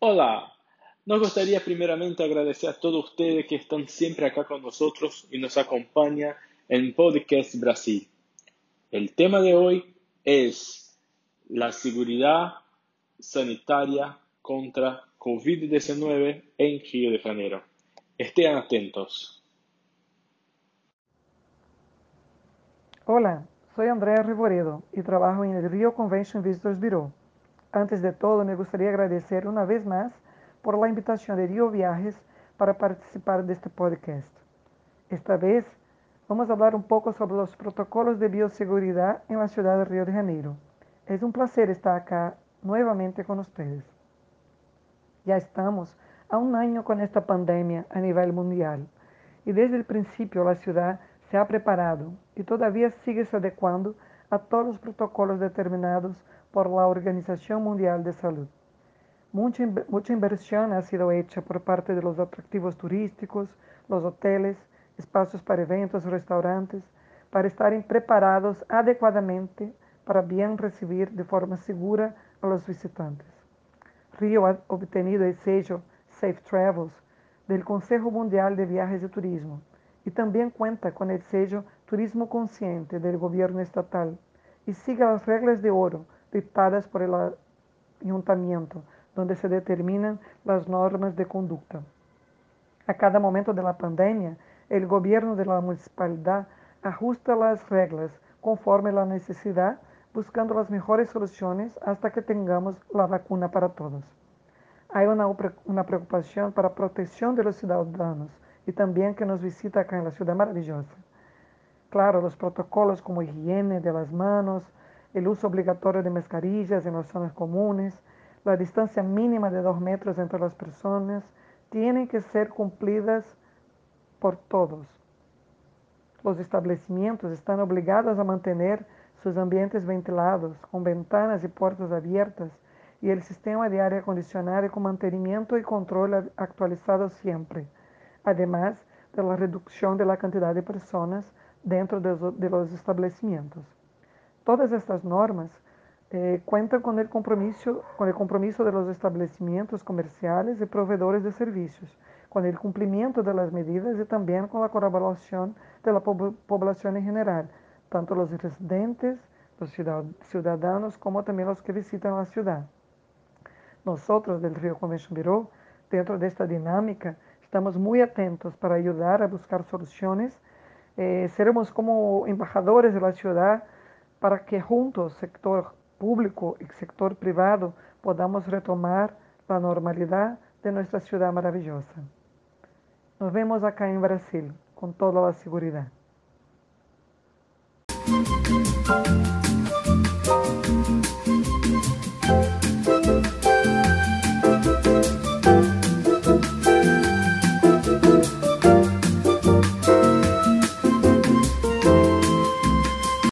Olá, nos gustaría primeramente agradecer a todos ustedes que están siempre acá con nosotros y nos acompañan en Podcast Brasil. El tema de hoy es la seguridad sanitaria contra COVID-19 en Río de Janeiro. Estén atentos. Hola, soy Andrea Rivoredo y trabajo en el Rio Convention Visitors Bureau. Antes de todo, me gustaría agradecer una vez más por la invitación de Rio Viajes para participar de este podcast. Esta vez vamos a hablar un poco sobre los protocolos de bioseguridad en la ciudad de Río de Janeiro. Es un placer estar acá nuevamente con ustedes. Ya estamos a un año con esta pandemia a nivel mundial y desde el principio la ciudad se ha preparado y todavía sigue se adecuando a todos los protocolos determinados por la Organización Mundial de Salud. Mucha, inversión ha sido hecha por parte de los atractivos turísticos, los hoteles, espacios para eventos, restaurantes, para estarem preparados adequadamente para bien recibir de forma segura a los visitantes. Rio ha obtenido el sello Safe Travels del Consejo Mundial de Viajes y Turismo y también cuenta con el sello Turismo Consciente del gobierno estatal y sigue las reglas de oro dictadas por el ayuntamiento, donde se determinan las normas de conducta. A cada momento de la pandemia, el gobierno de la municipalidad ajusta las reglas conforme la necesidad, buscando las mejores soluciones hasta que tengamos la vacuna para todos. Hay una, una preocupación para la protección de los ciudadanos y también que nos visita acá en la ciudad maravillosa. Claro, los protocolos como higiene de las manos, el uso obligatorio de mascarillas en las zonas comunes, la distancia mínima de dos metros entre las personas, tienen que ser cumplidas por todos. Los establecimientos están obligados a mantener sus ambientes ventilados, con ventanas y puertas abiertas, y el sistema de aire acondicionado con mantenimiento y control actualizado siempre, además de la reducción de la cantidad de personas dentro de los establecimientos. Todas estas normas eh, cuentan con el, compromiso, con el compromiso de los establecimientos comerciales y proveedores de servicios, con el cumplimiento de las medidas y también con la colaboración de la población en general, tanto los residentes, los ciudadanos, como también los que visitan la ciudad. Nosotros del Rio Convention Bureau, dentro de esta estamos muy atentos para ayudar a buscar soluciones. Eh, seremos como embajadores de la ciudad para que juntos, sector público y sector privado, podamos retomar la normalidad de nuestra ciudad maravillosa. Nos vemos acá en Brasil con toda la seguridad.